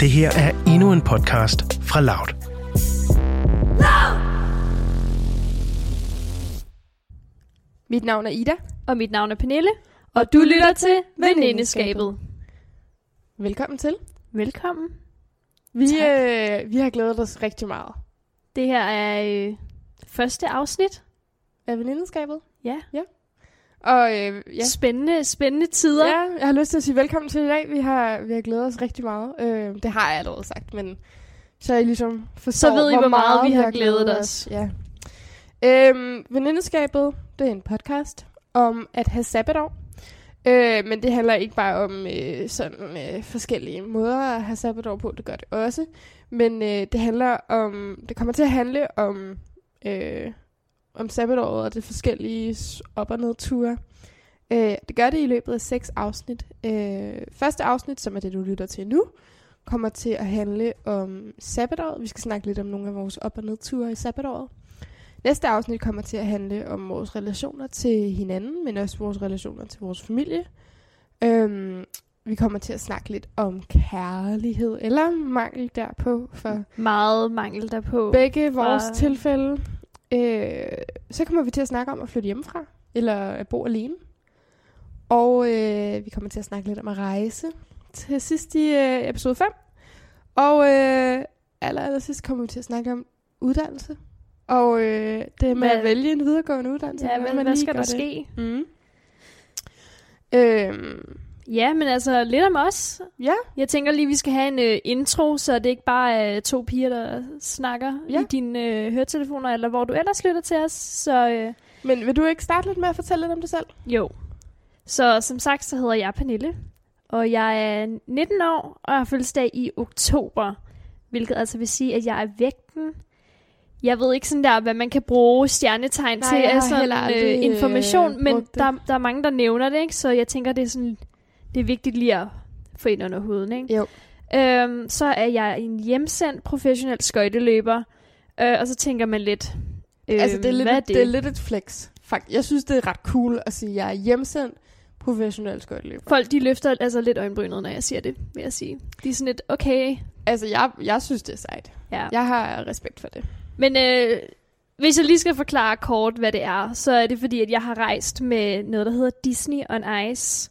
Det her er endnu en podcast fra Loud. Mit navn er Ida. Og mit navn er Pernille, og du lytter til Venindeskabet. Velkommen til. Velkommen. Vi, Tak. øh, vi har glædet os rigtig meget Det her er øh, første afsnit. af venindeskabet. Ja. Og øh, ja. Spændende, spændende tider. ja, jeg har lyst til at sige velkommen til i dag. Vi har, vi har glædet os rigtig meget. Øh, det har jeg allerede sagt, men så I ligesom forstår, Så ved I, hvor meget vi har glædet os. Ja. Øhm, venindeskabet, det er en podcast om at have sabbatår. Øh, men det handler ikke bare om øh, sådan øh, forskellige måder at have sabbatår på, det gør det også. Men øh, det handler om, det kommer til at handle om, øh, om sabbatåret og det forskellige op- og nedture. Øh, det gør det i løbet af seks afsnit. Øh, første afsnit, som er det, du lytter til nu, kommer til at handle om sabbatåret. Vi skal snakke lidt om nogle af vores op- og nedture i sabbatåret. Næste afsnit kommer til at handle om vores relationer til hinanden, men også vores relationer til vores familie. Øhm, vi kommer til at snakke lidt om kærlighed, eller mangel derpå, for Meget mangel derpå. begge vores fra- tilfælde. Øh, så kommer vi til at snakke om at flytte hjemmefra, eller at bo alene. Og øh, vi kommer til at snakke lidt om at rejse til sidst i øh, episode 5. Og øh, aller, aller sidst kommer vi til at snakke om uddannelse. Og øh, det med Hvad- at vælge en videregående uddannelse. ja, men hvad skal der det. ske? Mm. Øhm, Ja, men altså lidt om os. ja, Jeg tænker lige, vi skal have en øh, intro, så det ikke bare er to piger, der snakker Ja. i dine øh, høretelefoner, eller hvor du ellers lytter til os. Så øh, men vil du ikke starte lidt med at fortælle lidt om dig selv? Jo. Så som sagt, så hedder jeg Pernille, og jeg er 19 år og har fødselsdag i oktober, hvilket altså vil sige, at jeg er vægten. Jeg ved ikke sådan der, hvad man kan bruge stjernetegn Nej, til af har sådan øh, øh, information, men der, der er mange, der nævner det, ikke? så jeg tænker, det er sådan, det er vigtigt lige at få ind under huden. Ikke? Jo. Øhm, så er jeg en hjemsendt professionel skøjteløber, øh, og så tænker man lidt, øh, altså, det er, lidt, hvad er et- det er lidt et flex. Fakt. Jeg synes, det er ret cool at sige, at jeg er hjemsendt professionel skøjteløber. Folk, de løfter altså lidt øjenbrynet, når jeg siger det, vil jeg sige. De er sådan lidt, okay, Altså, jeg, jeg synes, det er sejt. ja. Jeg har respekt for det. Men øh, hvis jeg lige skal forklare kort, hvad det er, så er det fordi, at jeg har rejst med noget, der hedder Disney on Ice,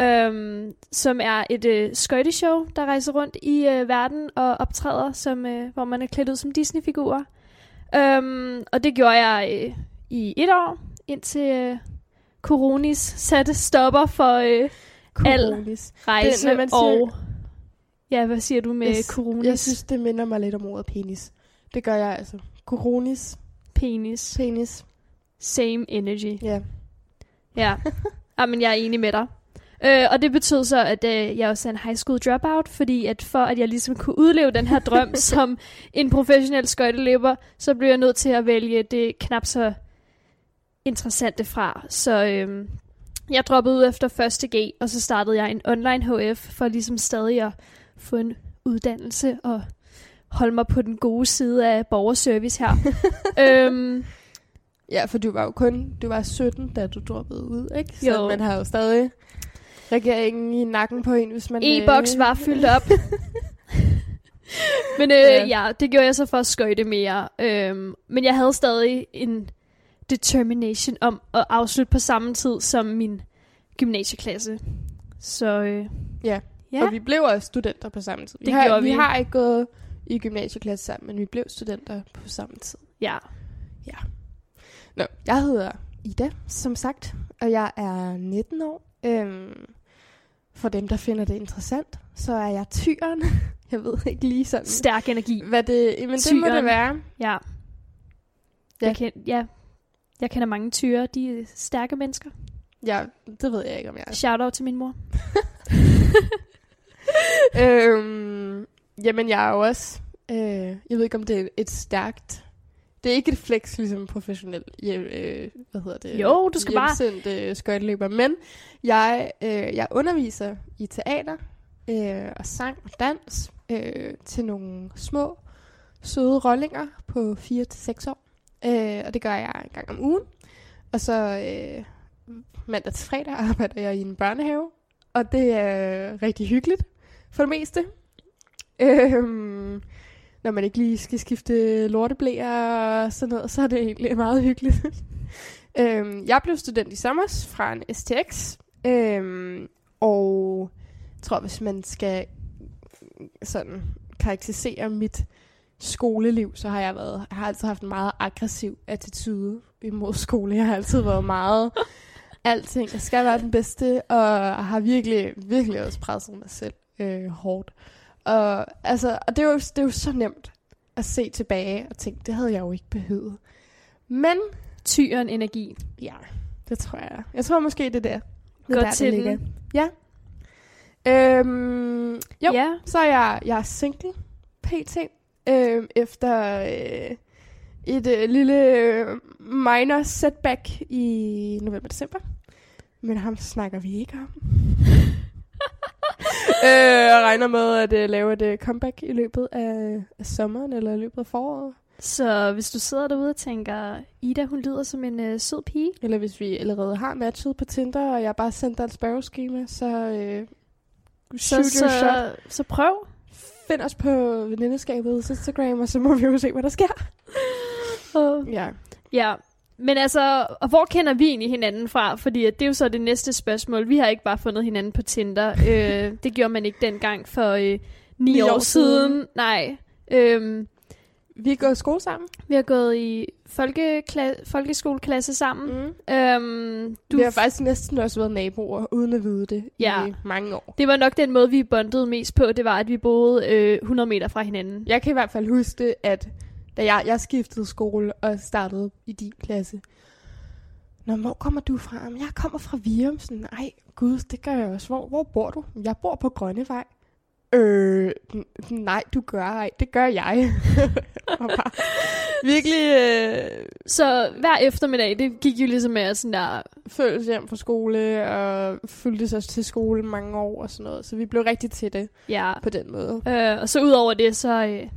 øhm, som er et øh, skøjteshow, der rejser rundt i øh, verden og optræder, som, øh, hvor man er klædt ud som Disney-figurer. Øhm, og det gjorde jeg øh, i et år, indtil øh, Coronis satte stopper for øh, Al- Coronis. rejse når man siger- og... Ja, hvad siger du med Jeg, Coronis? jeg synes, det minder mig lidt om ordet penis. Det gør jeg altså. Coronis, Penis. penis. Same energy. Ja. Ja, ah, men jeg er enig med dig. Øh, og det betød så, at øh, jeg også er en high school dropout, fordi at for at jeg ligesom kunne udleve den her drøm som en professionel skøjteløber, så blev jeg nødt til at vælge det knap så interessante fra. Så øh, jeg droppede ud efter første G, og så startede jeg en online HF for ligesom stadig at få en uddannelse og holde mig på den gode side af borgerservice her. øhm, Ja, for du var jo kun du var 17, da du droppede ud, ikke? Så Jo. man har jo stadig regeringen i nakken på en, hvis man... E-boks øh, var fyldt op. men øh, Ja. ja. ja, det gjorde jeg så for at skøjte mere. Øhm, men jeg havde stadig en determination om at afslutte på samme tid som min gymnasieklasse. Så øh, Ja. ja. Og vi blev også studenter på samme tid. Vi, Det har, gjorde vi. vi. har ikke gået i gymnasieklasse sammen, men vi blev studenter på samme tid. ja. Nå, jeg hedder Ida, som sagt, og jeg er 19 år. Øhm, for dem, der finder det interessant, så er jeg tyren. Jeg ved ikke lige sådan, Stærk energi. hvad det... Men det må det Tyren. være. Ja. Ja. ja. Jeg, kend, ja. jeg kender mange tyre. De er stærke mennesker. Ja, det ved jeg ikke, om jeg er. Shout out til min mor. øhm, jamen, jeg er jo også... Øh, jeg ved ikke, om det er et stærkt... Det er ikke et flex, ligesom professionel hjem, øh, hvad hedder det? Jo, du skal bare- hjemsendt, øh, skøjteløber. Men jeg, øh, jeg underviser i teater øh, og sang og dans øh, til nogle små, søde rollinger på 4-6 år. Øh, og det gør jeg en gang om ugen. Og så øh, mandag til fredag arbejder jeg i en børnehave. Og det er rigtig hyggeligt for det meste. Øhm, når man ikke lige skal skifte lorteblæer og sådan noget, så er det egentlig meget hyggeligt. øhm, jeg blev student i sommer fra en STX, øhm, og jeg tror, hvis man skal sådan karakterisere mit skoleliv, så har jeg været, jeg har altid haft en meget aggressiv attitude imod skole. Jeg har altid været meget alting. Jeg skal være den bedste, og har virkelig, virkelig også presset mig selv øh, hårdt. Og, altså, og det, er jo, det er jo så nemt at se tilbage og tænke, det havde jeg jo ikke behøvet. Men, Tyren energi. ja, det tror jeg. Jeg tror måske, det er der. Det Godt der, til det den. Ja. Øhm, jo, Ja. så er jeg, jeg er single, pt. Øh, efter øh, et øh, lille øh, minor setback i november-december. Men ham snakker vi ikke om. øh, jeg regner med at øh, lave et øh, comeback i løbet af, af sommeren eller i løbet af foråret. Så hvis du sidder derude og tænker, Ida, hun lyder som en øh, sød pige. Eller hvis vi allerede har matchet på Tinder, og jeg bare sendte dig et spørgeskema, så øh, Så, shot. så, så prøv. Find os på venindeskabets Instagram, og så må vi jo se, hvad der sker. Ja. Ja, men altså, og hvor kender vi egentlig hinanden fra? Fordi at det er jo så det næste spørgsmål. Vi har ikke bare fundet hinanden på Tinder. øh, det gjorde man ikke dengang for øh, ni, år, år siden. siden. Nej. Øhm, Vi er gået i skole sammen. vi har gået i folkekla- folkeskoleklasse sammen. Mm. Øhm, Du vi har faktisk næsten også været naboer, uden at vide det, Ja. i mange år. det var nok den måde, vi bondede mest på. Det var, at vi boede øh, 100 meter fra hinanden. Jeg kan i hvert fald huske, at da jeg, jeg skiftede skole og startede i din klasse, Nå, hvor kommer du fra? Jamen, jeg kommer fra Virum. Sådan, ej, gud, det gør jeg også. Hvor, hvor bor du? Jeg bor på Grønnevej. Øh, nej, du gør ej. Det gør jeg. Bare, virkelig øh, Så hver eftermiddag, det gik jo ligesom med sådan der... føltes hjem fra skole, og fulgte sig til skole mange år og sådan noget. Så vi blev rigtig til det Ja, på den måde. Øh, og så ud over det, så, øh,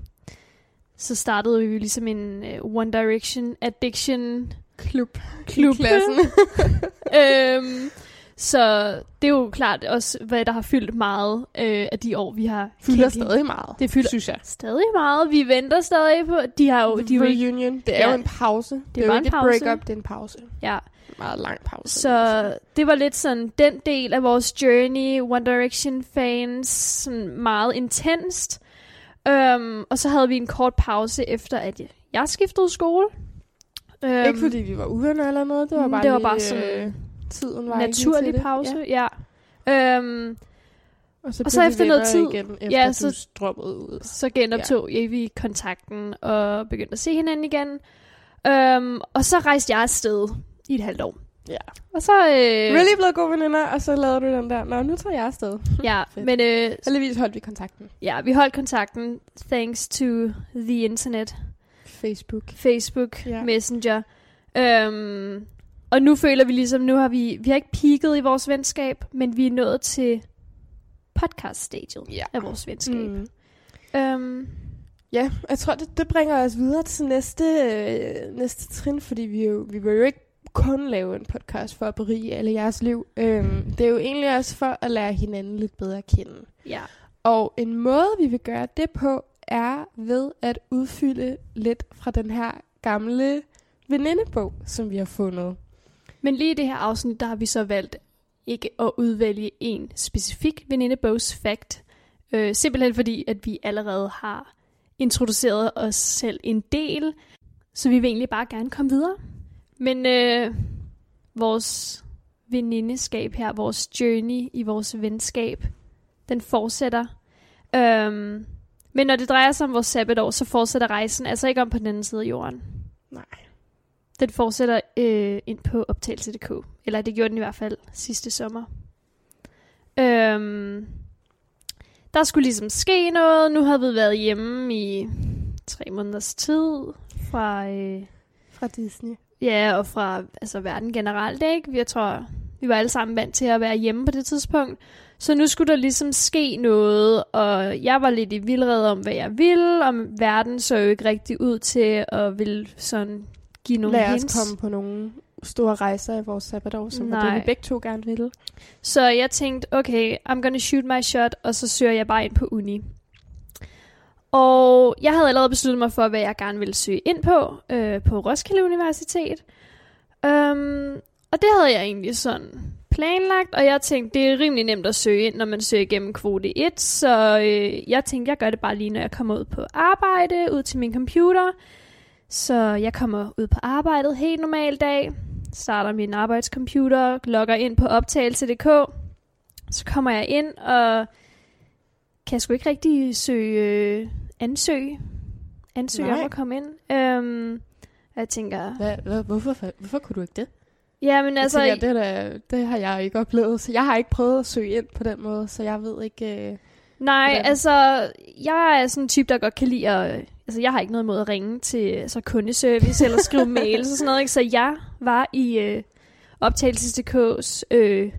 så startede vi ligesom en øh, One Direction addiction Klub. klub. Klassen. øhm, så det er jo klart også, hvad der har fyldt meget øh, af de år, vi har Fylder kendt stadig meget, Det fylder- synes jeg. Stadig meget. Vi venter stadig på... De har jo... De ikke, Reunion, det er Ja. jo en pause. Det, det er, jo en ikke pause. et break-up, det er en pause. ja. En meget lang pause. Så det var lidt sådan den del af vores journey, One Direction fans, sådan meget intenst. Um, og så havde vi en kort pause efter, at jeg skiftede skole. Um, Ikke fordi vi var uvenner eller noget, det var bare, det var lige, bare sådan øh, tiden var naturlig det. pause, Ja. ja. Um, Og så, Og så efter noget tid- igen, efter ja, så- droppede ud. så genoptog ja. vi kontakten og begyndte at se hinanden igen. Um, og så rejste jeg afsted i et halvt år. Ja. Og så... Øh, Really blevet gode veninder, og så lavede du den der, nå, nu tager jeg afsted. Ja, men øh, Heldigvis holdt vi kontakten. ja, vi holdt kontakten thanks to the internet. Facebook. Facebook, Ja. Messenger. Øhm, og nu føler vi ligesom, nu har vi, vi har ikke peaked i vores venskab, men vi er nået til podcast-stadiet Ja. af vores venskab. Mm. Øhm, Ja, jeg tror, det, det bringer os videre til næste, øh, næste trin, fordi vi, jo, vi vil jo ikke kun lave en podcast for at berige alle jeres liv. Øhm, det er jo egentlig også for at lære hinanden lidt bedre at kende. ja. Og en måde, vi vil gøre det på, er ved at udfylde lidt fra den her gamle venindebog, som vi har fundet. Men lige i det her afsnit, der har vi så valgt ikke at udvælge en specifik venindebogs fact. Øh, simpelthen fordi, at vi allerede har introduceret os selv en del. Så vi vil egentlig bare gerne komme videre. Men øh, vores venindeskab her, vores journey i vores venskab, den fortsætter. Øhm, men når det drejer sig om vores sabbatår, så fortsætter rejsen altså ikke om på den anden side af jorden. Nej. Den fortsætter øh, ind på optagelse.dk. Eller det gjorde den i hvert fald sidste sommer. Øhm, der skulle ligesom ske noget. Nu havde vi været hjemme i tre måneders tid fra... Øh, Fra Disney. Ja, og fra altså, verden generelt, ikke? Jeg tror, vi var alle sammen vant til at være hjemme på det tidspunkt. Så nu skulle der ligesom ske noget, og jeg var lidt i vildred om, hvad jeg ville, og verden så jo ikke rigtig ud til at ville sådan give nogle Lad os hints. komme på nogle store rejser i vores sabbatår, som var det, Nej. vi begge to gerne ville. Så jeg tænkte, okay, I'm gonna shoot my shot, og så søger jeg bare ind på uni. Og jeg havde allerede besluttet mig for, hvad jeg gerne ville søge ind på øh, på Roskilde Universitet. Um, og det havde jeg egentlig sådan planlagt, og jeg tænkte, det er rimelig nemt at søge ind, når man søger igennem kvote 1, så øh, jeg tænkte, jeg gør det bare lige, når jeg kommer ud på arbejde, ud til min computer. Så jeg kommer ud på arbejdet helt normal dag, starter min arbejdscomputer, logger ind på optagelse.dk, så kommer jeg ind og kan sgu ikke rigtig søge, øh, ansøge, ansøge Nej. om at komme ind. Um, jeg tænker, Hvad, hvad, hvorfor, hvorfor kunne du ikke det? ja, men Altså, altså, jeg tænker, det, er da, det har jeg ikke oplevet, så jeg har ikke prøvet at søge ind på den måde, så jeg ved ikke... Øh... Nej, Hvordan? altså, jeg er sådan en type, der godt kan lide at... Altså, jeg har ikke noget imod at ringe til så kundeservice eller skrive mails og sådan noget, ikke? Så jeg var i øh, optagelsesdk's, øh,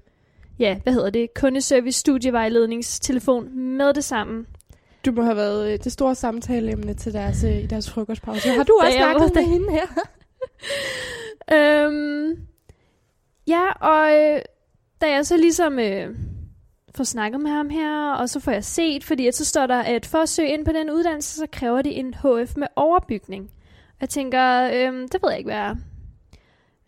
ja, hvad hedder det, kundeservice studievejledningstelefon med det samme. Du må have været øh, det store samtaleemne til deres, øh, i deres frokostpause. Har du også jeg snakket med hende her? Øhm, ja, og øh, da jeg så ligesom øh, får snakket med ham her, og så får jeg set, fordi at så står der, at for at søge ind på den uddannelse, så kræver de en HF med overbygning. Jeg tænker, øhm, det ved jeg ikke, hvad er.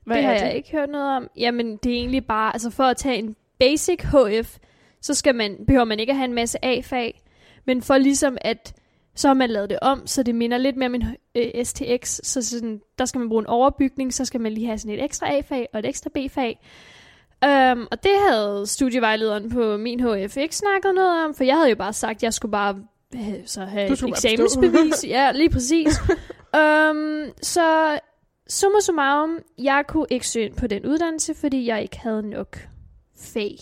Hvad det er har det? jeg ikke hørt noget om. Jamen, det er egentlig bare, altså for at tage en basic HF, så skal man, behøver man ikke at have en masse A-fag, men for ligesom at, så har man lavet det om, så det minder lidt mere om en øh, STX, så sådan, der skal man bruge en overbygning, så skal man lige have sådan et ekstra A-fag og et ekstra B-fag. Um, og det havde studievejlederen på min HF ikke snakket noget om, for jeg havde jo bare sagt, at jeg skulle bare øh, så have et eksamensbevis. ja, lige præcis. um, så summa summarum, jeg kunne ikke søge ind på den uddannelse, fordi jeg ikke havde nok fag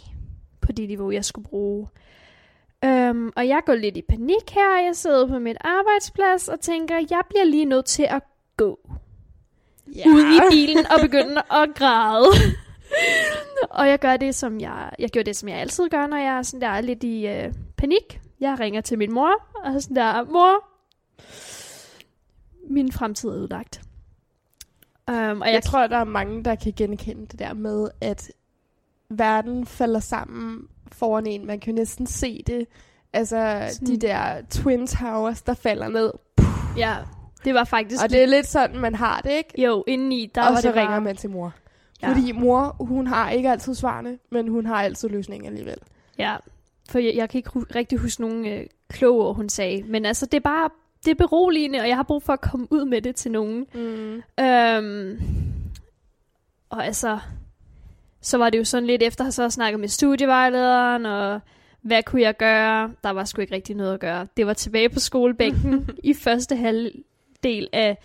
på det niveau, jeg skulle bruge. Um, og jeg går lidt i panik her. Jeg sidder på mit arbejdsplads og tænker, jeg bliver lige nødt til at gå Ja. ud i bilen og begynde at græde. og jeg gør det, som jeg, jeg gjorde det, som jeg altid gør, når jeg er sådan der lidt i øh, panik. Jeg ringer til min mor, og sådan der, mor, min fremtid er udlagt. Um, og Og jeg, jeg tror, der er mange, der kan genkende det der med, at verden falder sammen foran en. Man kan jo næsten se det. Altså, Sådan- de der Twin Towers, der falder ned. ja, det var faktisk... Og det er lidt sådan, man har det, ikke? Jo, indeni, der og var så det bare... ringer man til mor. Ja. Fordi mor, hun har ikke altid svarene, men hun har altid løsningen alligevel. Ja, for jeg, jeg kan ikke hu- rigtig huske nogen øh, kloge ord, hun sagde. Men altså, det er bare det er beroligende, og jeg har brug for at komme ud med det til nogen. Mm. Øhm, og altså, så var det jo sådan lidt efter, at jeg så havde snakket med studievejlederen, og hvad kunne jeg gøre? Der var sgu ikke rigtig noget at gøre. Det var tilbage på skolebænken i første halvdel af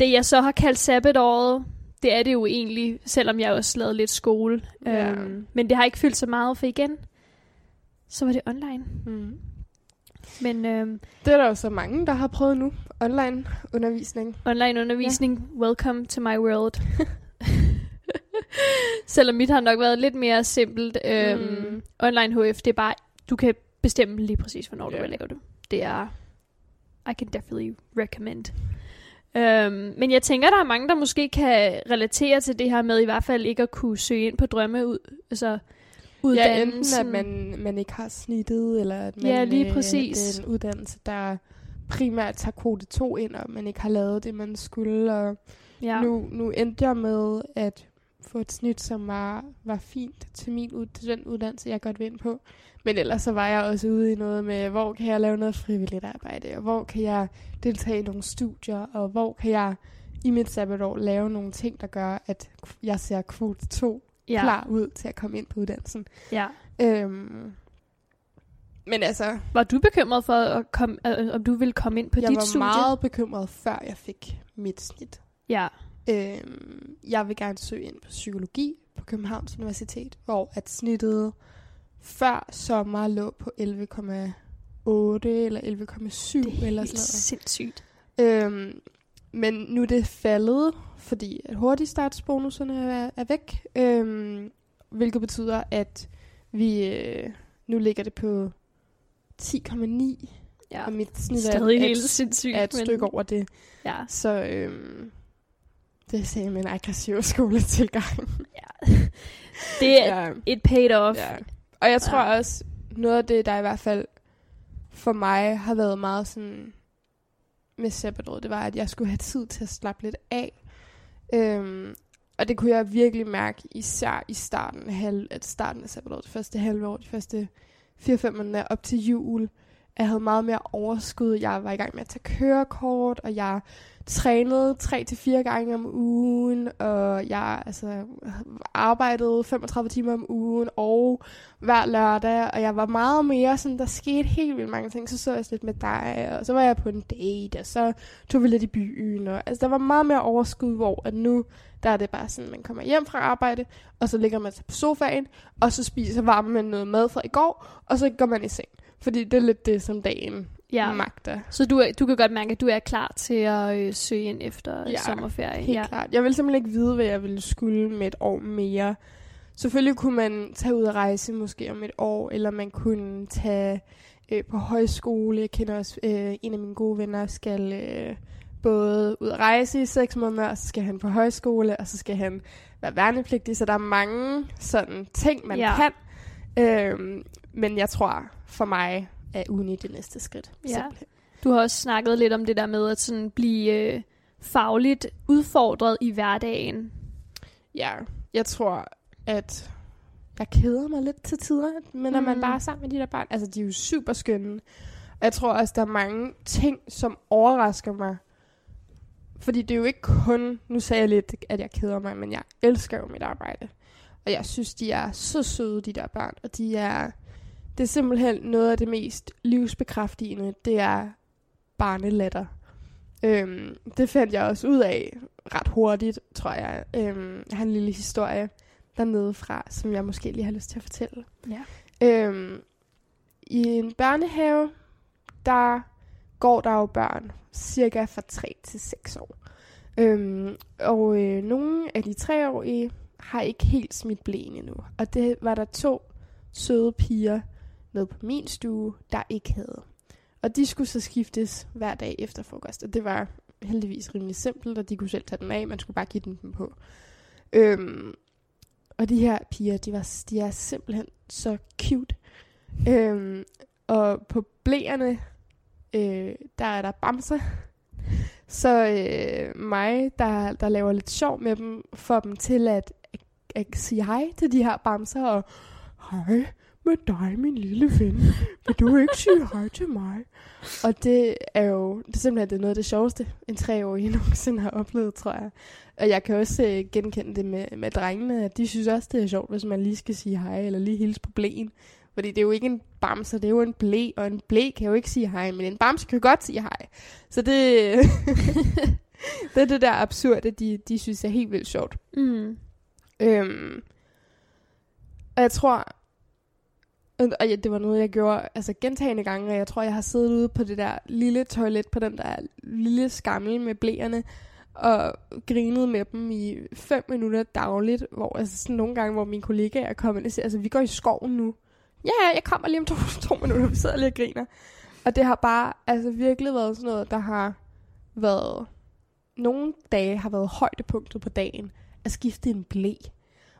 det, jeg så har kaldt sabbatåret. Det er det jo egentlig, selvom jeg også lavede lidt skole. Ja. Øhm, men det har ikke fyldt så meget, for igen, så var det online. Mm. Men øhm, Det er der jo så mange, der har prøvet nu. Online undervisning. online undervisning, ja. welcome to my world. Selvom mit har nok været lidt mere simpelt. Øhm, Mm. Online HF, det er bare, du kan bestemme lige præcis, hvornår Ja. du vil lave det. Det er, I can definitely recommend. Øhm, men jeg tænker, der er mange, der måske kan relatere til det her med i hvert fald ikke at kunne søge ind på drømme ud, altså Ja, enten uddannelsen. at man, man ikke har snittet, eller at man, Ja, lige øh, præcis. det er en uddannelse, der primært tager kvote 2 ind, og man ikke har lavet det, man skulle. Og ja. nu, nu endte jeg med at få et snit, som var, var fint til, min, ud- til den uddannelse, jeg godt vil ind på. Men ellers så var jeg også ude i noget med, hvor kan jeg lave noget frivilligt arbejde, og hvor kan jeg deltage i nogle studier, og hvor kan jeg i mit sabbatår lave nogle ting, der gør, at jeg ser kvote 2 ja. klar ud til at komme ind på uddannelsen. ja. Øhm, men altså, Var du bekymret for, at komme, øh, om du ville komme ind på jeg dit var studie? meget bekymret, før jeg fik mit snit. Ja, Øhm, jeg vil gerne søge ind på psykologi på Københavns Universitet, hvor at snittet før sommer lå på 11,8 eller 11,7 det er eller sådan noget. sindssygt. Øhm, men nu er det faldet, fordi at hurtigstartsbonuserne er, er væk, øhm, hvilket betyder, at vi øh, nu ligger det på 10,9, Ja, og mit snit er, stadig er, helt sindssygt. er et stykke over det. Ja, Så øhm, det jeg med en aggressiv skoletilgang. det er ja, et paid off. ja. Og jeg tror Ja. også, noget af det, der i hvert fald for mig har været meget sådan med sabbatåret, det var, at jeg skulle have tid til at slappe lidt af. Øhm, og det kunne jeg virkelig mærke, især i starten, halv, at starten af sabbatåret, det første halve år, de første 4-5 måneder op til jul. Jeg havde meget mere overskud. Jeg var i gang med at tage kørekort, og jeg trænede 3-4 gange om ugen, og jeg altså, arbejdede 35 timer om ugen, og hver lørdag, og jeg var meget mere sådan, der skete helt vildt mange ting. Så så jeg lidt med dig, og så var jeg på en date, og så tog vi lidt i byen, og altså, der var meget mere overskud, hvor at nu, der er det bare sådan, man kommer hjem fra arbejde, og så ligger man sig på sofaen, og så spiser varme man noget mad fra i går, og så går man i seng. Fordi det er lidt det, som dagen ja. magter. Så du, er, du kan godt mærke, at du er klar til at øh, søge ind efter ja, sommerferie? helt ja. klart. Jeg vil simpelthen ikke vide, hvad jeg ville skulle med et år mere. Selvfølgelig kunne man tage ud og rejse måske om et år, eller man kunne tage øh, på højskole. Jeg kender også øh, en af mine gode venner, skal øh, både ud og rejse i seks måneder, og så skal han på højskole, og så skal han være værnepligtig. Så der er mange sådan ting, man ja. kan. Øh, men jeg tror for mig er uni det næste skridt. Ja. Simpelthen. Du har også snakket lidt om det der med at sådan blive øh, fagligt udfordret i hverdagen. Ja, jeg tror, at jeg keder mig lidt til tider, men når mm. man bare er sammen med de der børn, altså de er jo super skønne. Jeg tror også, der er mange ting, som overrasker mig. Fordi det er jo ikke kun, nu sagde jeg lidt, at jeg keder mig, men jeg elsker jo mit arbejde. Og jeg synes, de er så søde, de der børn. Og de er, det er simpelthen noget af det mest livsbekræftigende. Det er barnelatter. Øhm, det fandt jeg også ud af ret hurtigt, tror jeg. Øhm, jeg har en lille historie dernede fra, som jeg måske lige har lyst til at fortælle. Ja. Øhm, I en børnehave, der går der jo børn cirka fra 3 til 6 år. Øhm, og øh, nogle af de treårige har ikke helt smidt blæen endnu. Og det var der to søde piger med på min stue, der ikke havde. Og de skulle så skiftes hver dag efter frokost. Og det var heldigvis rimelig simpelt, og de kunne selv tage den af. Man skulle bare give dem på. Øhm, og de her piger, de, var, de er simpelthen så cute. Øhm, og på blæerne, øh, der er der bamser. Så øh, mig, der, der laver lidt sjov med dem, får dem til at, at, at sige hej til de her bamser, og hej med dig, min lille ven. Vil du ikke sige hej til mig? Og det er jo det er simpelthen det er noget af det sjoveste, en treårig nogensinde har oplevet, tror jeg. Og jeg kan også uh, genkende det med, med drengene, at de synes også, det er sjovt, hvis man lige skal sige hej, eller lige hilse på blæen. Fordi det er jo ikke en bamse, det er jo en blæ, og en blæ kan jo ikke sige hej, men en bamse kan jo godt sige hej. Så det, det er det der absurde, de, de synes er helt vildt sjovt. Mm. Øhm, og jeg tror, Øhm, og ja, det var noget, jeg gjorde altså gentagende gange, og jeg tror, jeg har siddet ude på det der lille toilet, på den der lille skammel med blæerne, og grinet med dem i fem minutter dagligt, hvor altså sådan nogle gange, hvor mine kollegaer er kommet og siger, altså vi går i skoven nu. Ja, jeg kommer lige om to, to minutter, vi sidder lige og griner. Og det har bare altså virkelig været sådan noget, der har været, nogle dage har været højdepunktet på dagen, at skifte en blæ.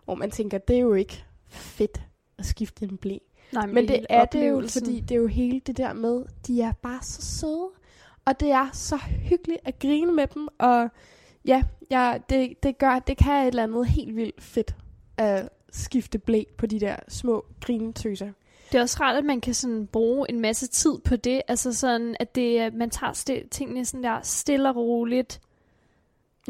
Hvor man tænker, det er jo ikke fedt at skifte en blæ. Nej, men, men det, er det jo, fordi det er jo hele det der med, de er bare så søde. Og det er så hyggeligt at grine med dem. Og ja, ja det, det gør, det kan et eller andet helt vildt fedt at skifte blæ på de der små grinetøser. Det er også rart, at man kan sådan bruge en masse tid på det. Altså sådan, at det, man tager st- tingene sådan der stille og roligt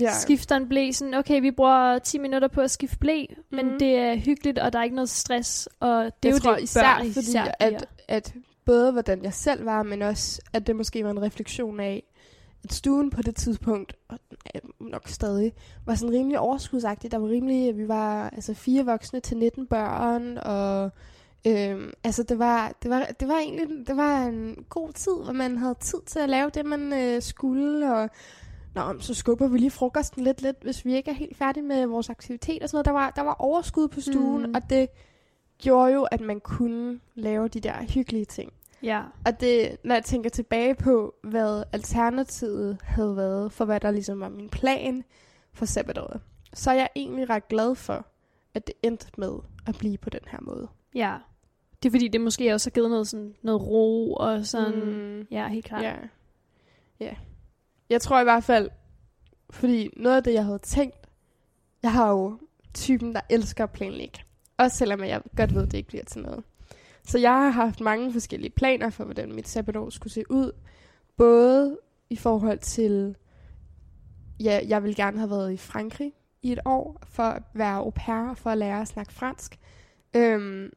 ja. skifter en blæ. Sådan, okay, vi bruger 10 minutter på at skifte blæ, mm. men mhm. det er hyggeligt, og der er ikke noget stress. Og det jeg er jo tror, det, især, fordi især at, at både hvordan jeg selv var, men også at det måske var en refleksion af, at stuen på det tidspunkt, og nok stadig, var sådan rimelig overskudsagtig. Der var rimelig, vi var altså fire voksne til 19 børn, og øhm, altså det var, det var, det var egentlig, det var en god tid, hvor man havde tid til at lave det, man øh, skulle, og Nå, så skubber vi lige frokosten lidt, lidt, hvis vi ikke er helt færdige med vores aktivitet og sådan noget. Der var, der var overskud på stuen, mm. og det gjorde jo, at man kunne lave de der hyggelige ting. Ja. Og det, når jeg tænker tilbage på, hvad alternativet havde været, for hvad der ligesom var min plan for sabbatåret, så er jeg egentlig ret glad for, at det endte med at blive på den her måde. Ja. Det er fordi, det måske også har givet noget, sådan, noget ro og sådan, mm. ja, helt klart. Ja. ja jeg tror i hvert fald, fordi noget af det, jeg havde tænkt, jeg har jo typen, der elsker at planlægge. Også selvom jeg godt ved, at det ikke bliver til noget. Så jeg har haft mange forskellige planer for, hvordan mit sabbatår skulle se ud. Både i forhold til, ja, jeg vil gerne have været i Frankrig i et år, for at være au pair, for at lære at snakke fransk. Øhm,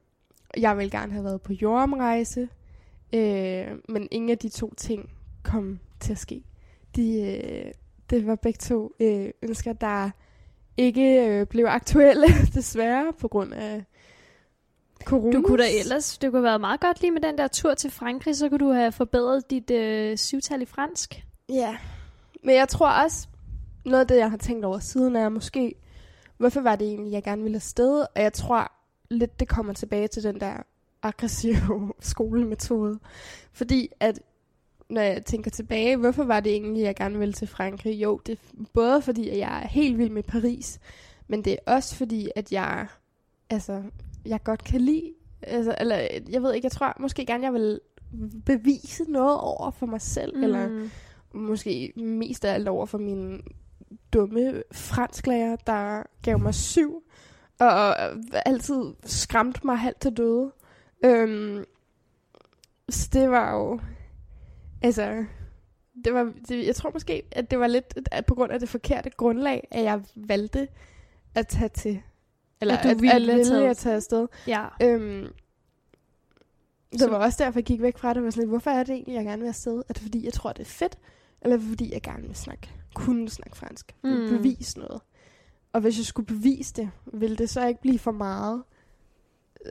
jeg vil gerne have været på jordomrejse, øh, men ingen af de to ting kom til at ske. De, øh, det var begge to øh, ønsker, der ikke øh, blev aktuelle, desværre, på grund af corona. Du kunne da ellers, det kunne have været meget godt lige med den der tur til Frankrig, så kunne du have forbedret dit øh, syvtal i fransk. Ja, men jeg tror også, noget af det, jeg har tænkt over siden, er måske, hvorfor var det egentlig, jeg gerne ville afsted? Og jeg tror lidt, det kommer tilbage til den der aggressive skolemetode. Fordi at, når jeg tænker tilbage, hvorfor var det egentlig, jeg gerne ville til Frankrig? Jo, det er både fordi, at jeg er helt vild med Paris, men det er også fordi, at jeg, altså, jeg godt kan lide, altså, eller jeg ved ikke, jeg tror måske gerne, jeg vil bevise noget over for mig selv, mm. eller måske mest af alt over for min dumme fransklærer, der gav mig syv, og altid skræmte mig halvt til døde. Øhm, så det var jo, altså, det var, det, jeg tror måske, at det var lidt at på grund af det forkerte grundlag, at jeg valgte at tage til, eller At du at, ville at, taget- at tage afsted. Ja. Øhm, det Så- var også derfor, jeg gik væk fra det. Var sådan, lidt, hvorfor er det egentlig, jeg gerne vil afsted? Er det fordi, jeg tror, det er fedt? Eller er det fordi, jeg gerne vil snakke, kunne snakke fransk? Mm. Bevise noget. Og hvis jeg skulle bevise det, ville det så ikke blive for meget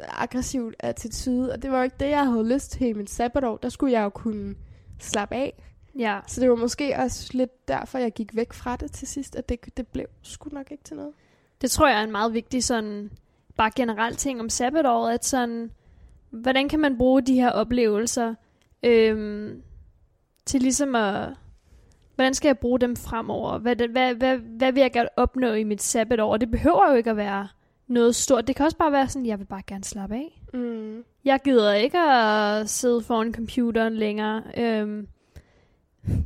aggressivt attitude? Og det var jo ikke det, jeg havde lyst til i mit sabbatår. Der skulle jeg jo kunne slappe af. Ja. Så det var måske også lidt derfor, jeg gik væk fra det til sidst, at det, det blev sgu nok ikke til noget. Det tror jeg er en meget vigtig sådan, bare generel ting om sabbatåret, at sådan, hvordan kan man bruge de her oplevelser øhm, til ligesom at, hvordan skal jeg bruge dem fremover? Hvad, hvad, hvad, hvad vil jeg gerne opnå i mit sabbatår? Og det behøver jo ikke at være noget stort. Det kan også bare være sådan, jeg vil bare gerne slappe af. Mm. Jeg gider ikke at sidde foran computeren længere. Øhm,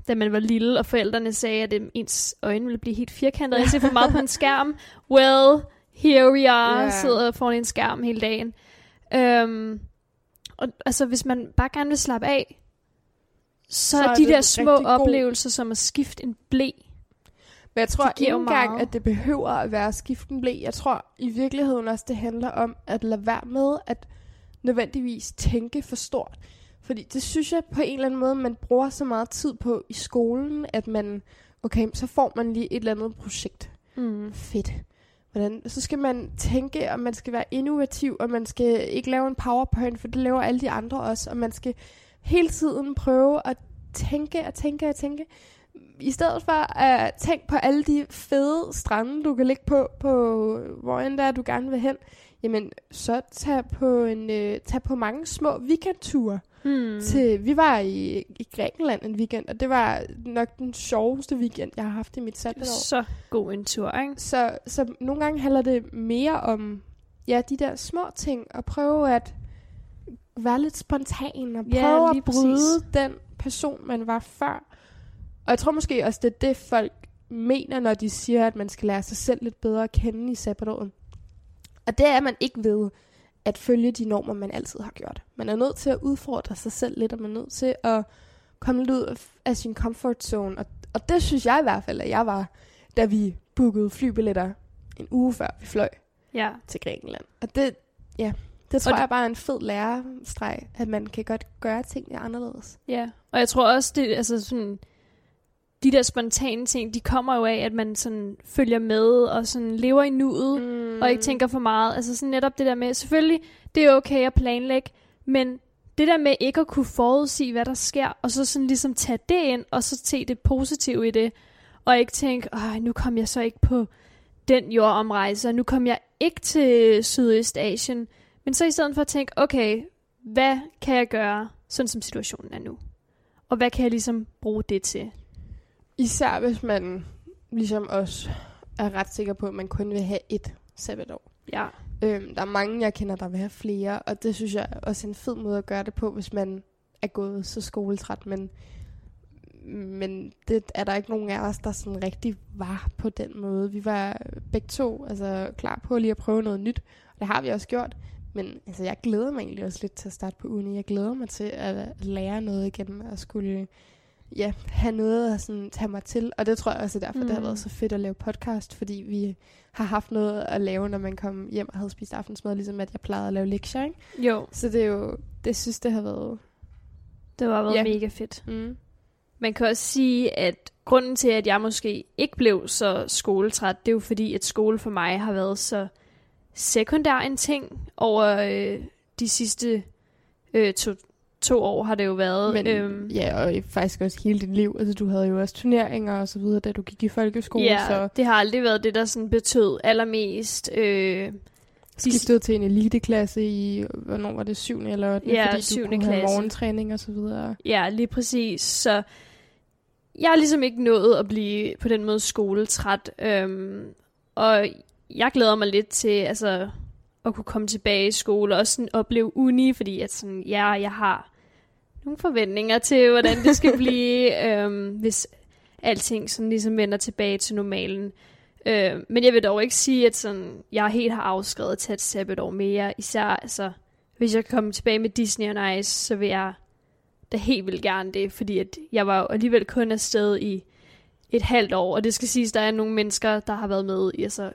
da man var lille, og forældrene sagde, at ens øjne ville blive helt firkantede. Jeg ser for meget på en skærm. Well, here we are. Yeah. Sidder foran en skærm hele dagen. Øhm, og altså, hvis man bare gerne vil slappe af, så, Så er de der små rigtig god- oplevelser, som at skifte en blæ. Men jeg tror ikke engang, meget. at det behøver at være skiften blæ. Jeg tror i virkeligheden også, det handler om at lade være med at nødvendigvis tænke for stort. Fordi det synes jeg på en eller anden måde, man bruger så meget tid på i skolen, at man, okay, så får man lige et eller andet projekt. Mm. Fedt. Hvordan, så skal man tænke, og man skal være innovativ, og man skal ikke lave en powerpoint, for det laver alle de andre også, og man skal hele tiden prøve at tænke og tænke og tænke. I stedet for at tænke på alle de fede strande, du kan ligge på, på hvor end der du gerne vil hen, jamen så tag på, en, øh, tag på mange små weekendture. Mm. Til, vi var i, i Grækenland en weekend, og det var nok den sjoveste weekend, jeg har haft i mit sabbatår. Så god en tur, ikke? Så, så nogle gange handler det mere om ja, de der små ting, og prøve at være lidt spontan, og Ja, prøve lige at bryde præcis. den person, man var før. Og jeg tror måske også, det er det, folk mener, når de siger, at man skal lære sig selv lidt bedre at kende i sabbatåret. Og det er man ikke ved at følge de normer, man altid har gjort. Man er nødt til at udfordre sig selv lidt, og man er nødt til at komme lidt ud af- sin comfort zone. Og, og det synes jeg i hvert fald, at jeg var, da vi bookede flybilletter en uge før vi fløj Ja. til Grækenland. Og det, ja, det tror det- jeg bare er en fed lærestreg, at man kan godt gøre tingene anderledes. Ja, og jeg tror også, det altså sådan, de der spontane ting, de kommer jo af, at man sådan følger med og sådan lever i nuet, mm. og ikke tænker for meget. Altså sådan netop det der med, selvfølgelig, det er okay at planlægge, men det der med ikke at kunne forudsige, hvad der sker, og så sådan ligesom tage det ind, og så se det positive i det, og ikke tænke, Åh, nu kom jeg så ikke på den jordomrejse, og nu kom jeg ikke til Sydøstasien, men så i stedet for at tænke, okay, hvad kan jeg gøre, sådan som situationen er nu? Og hvad kan jeg ligesom bruge det til? Især hvis man ligesom også er ret sikker på, at man kun vil have et sabbatår. Ja. Øhm, der er mange, jeg kender, der vil have flere, og det synes jeg er også en fed måde at gøre det på, hvis man er gået så skoletræt. Men men det er der ikke nogen af os, der sådan rigtig var på den måde. Vi var begge to altså, klar på lige at prøve noget nyt, og det har vi også gjort. Men altså, jeg glæder mig egentlig også lidt til at starte på uni. Jeg glæder mig til at lære noget igen og skulle ja, have noget at sådan, tage mig til. Og det tror jeg også er derfor, mm. det har Mm. været så fedt at lave podcast, fordi vi har haft noget at lave, når man kom hjem og havde spist aftensmad, ligesom at jeg plejede at lave lektier. Ikke? Jo, Så det er jo, det synes det har været... det var været Ja. mega fedt. Mm. Man kan også sige, at grunden til, at jeg måske ikke blev så skoletræt, det er jo fordi, at skole for mig har været så sekundær en ting over øh, de sidste øh, to, to år har det jo været. Men, øhm, ja, og faktisk også hele dit liv. Altså, du havde jo også turneringer og så videre, da du gik i folkeskole, ja, så det har aldrig været det, der sådan betød allermest. Øh, skiftede til en eliteklasse i, hvornår var det, 7. eller 8. Ja, fordi du syvende kunne have klasse. morgentræning og så videre. Ja, lige præcis. Så jeg har ligesom ikke nået at blive på den måde skoletræt. Øhm, og jeg glæder mig lidt til altså, at kunne komme tilbage i skole og sådan opleve uni, fordi at sådan, ja, jeg har nogle forventninger til, hvordan det skal blive, øhm, hvis alting sådan ligesom vender tilbage til normalen. Øh, men jeg vil dog ikke sige, at sådan, jeg helt har afskrevet at tage et sabbatår mere. Især altså, hvis jeg kan komme tilbage med Disney on Ice, så vil jeg da helt vildt gerne det, fordi at jeg var jo alligevel kun afsted i et halvt år, og det skal siges, der er nogle mennesker, der har været med i altså,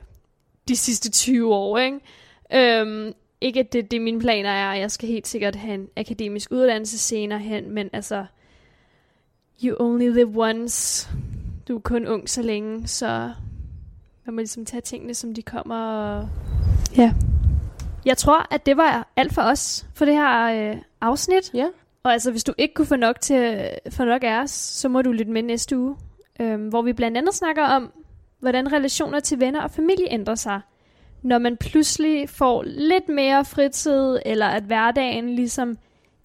de sidste 20 år, ikke? Øhm, ikke at det, det mine planer er, jeg skal helt sikkert have en akademisk uddannelse senere hen, men altså, you only live once. Du er kun ung så længe, så man må ligesom tage tingene, som de kommer. Og... Ja. Jeg tror, at det var alt for os for det her øh, afsnit. Ja. Og altså, hvis du ikke kunne få nok, til, få nok af os, så må du lytte med næste uge, øhm, hvor vi blandt andet snakker om, hvordan relationer til venner og familie ændrer sig, når man pludselig får lidt mere fritid, eller at hverdagen ligesom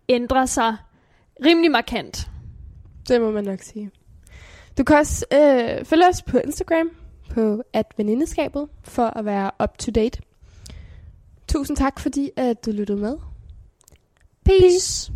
ændrer sig rimelig markant. Det må man nok sige. Du kan også øh, følge os på Instagram på at venindeskabet for at være up to date. Tusind tak, fordi at du lyttede med. Peace!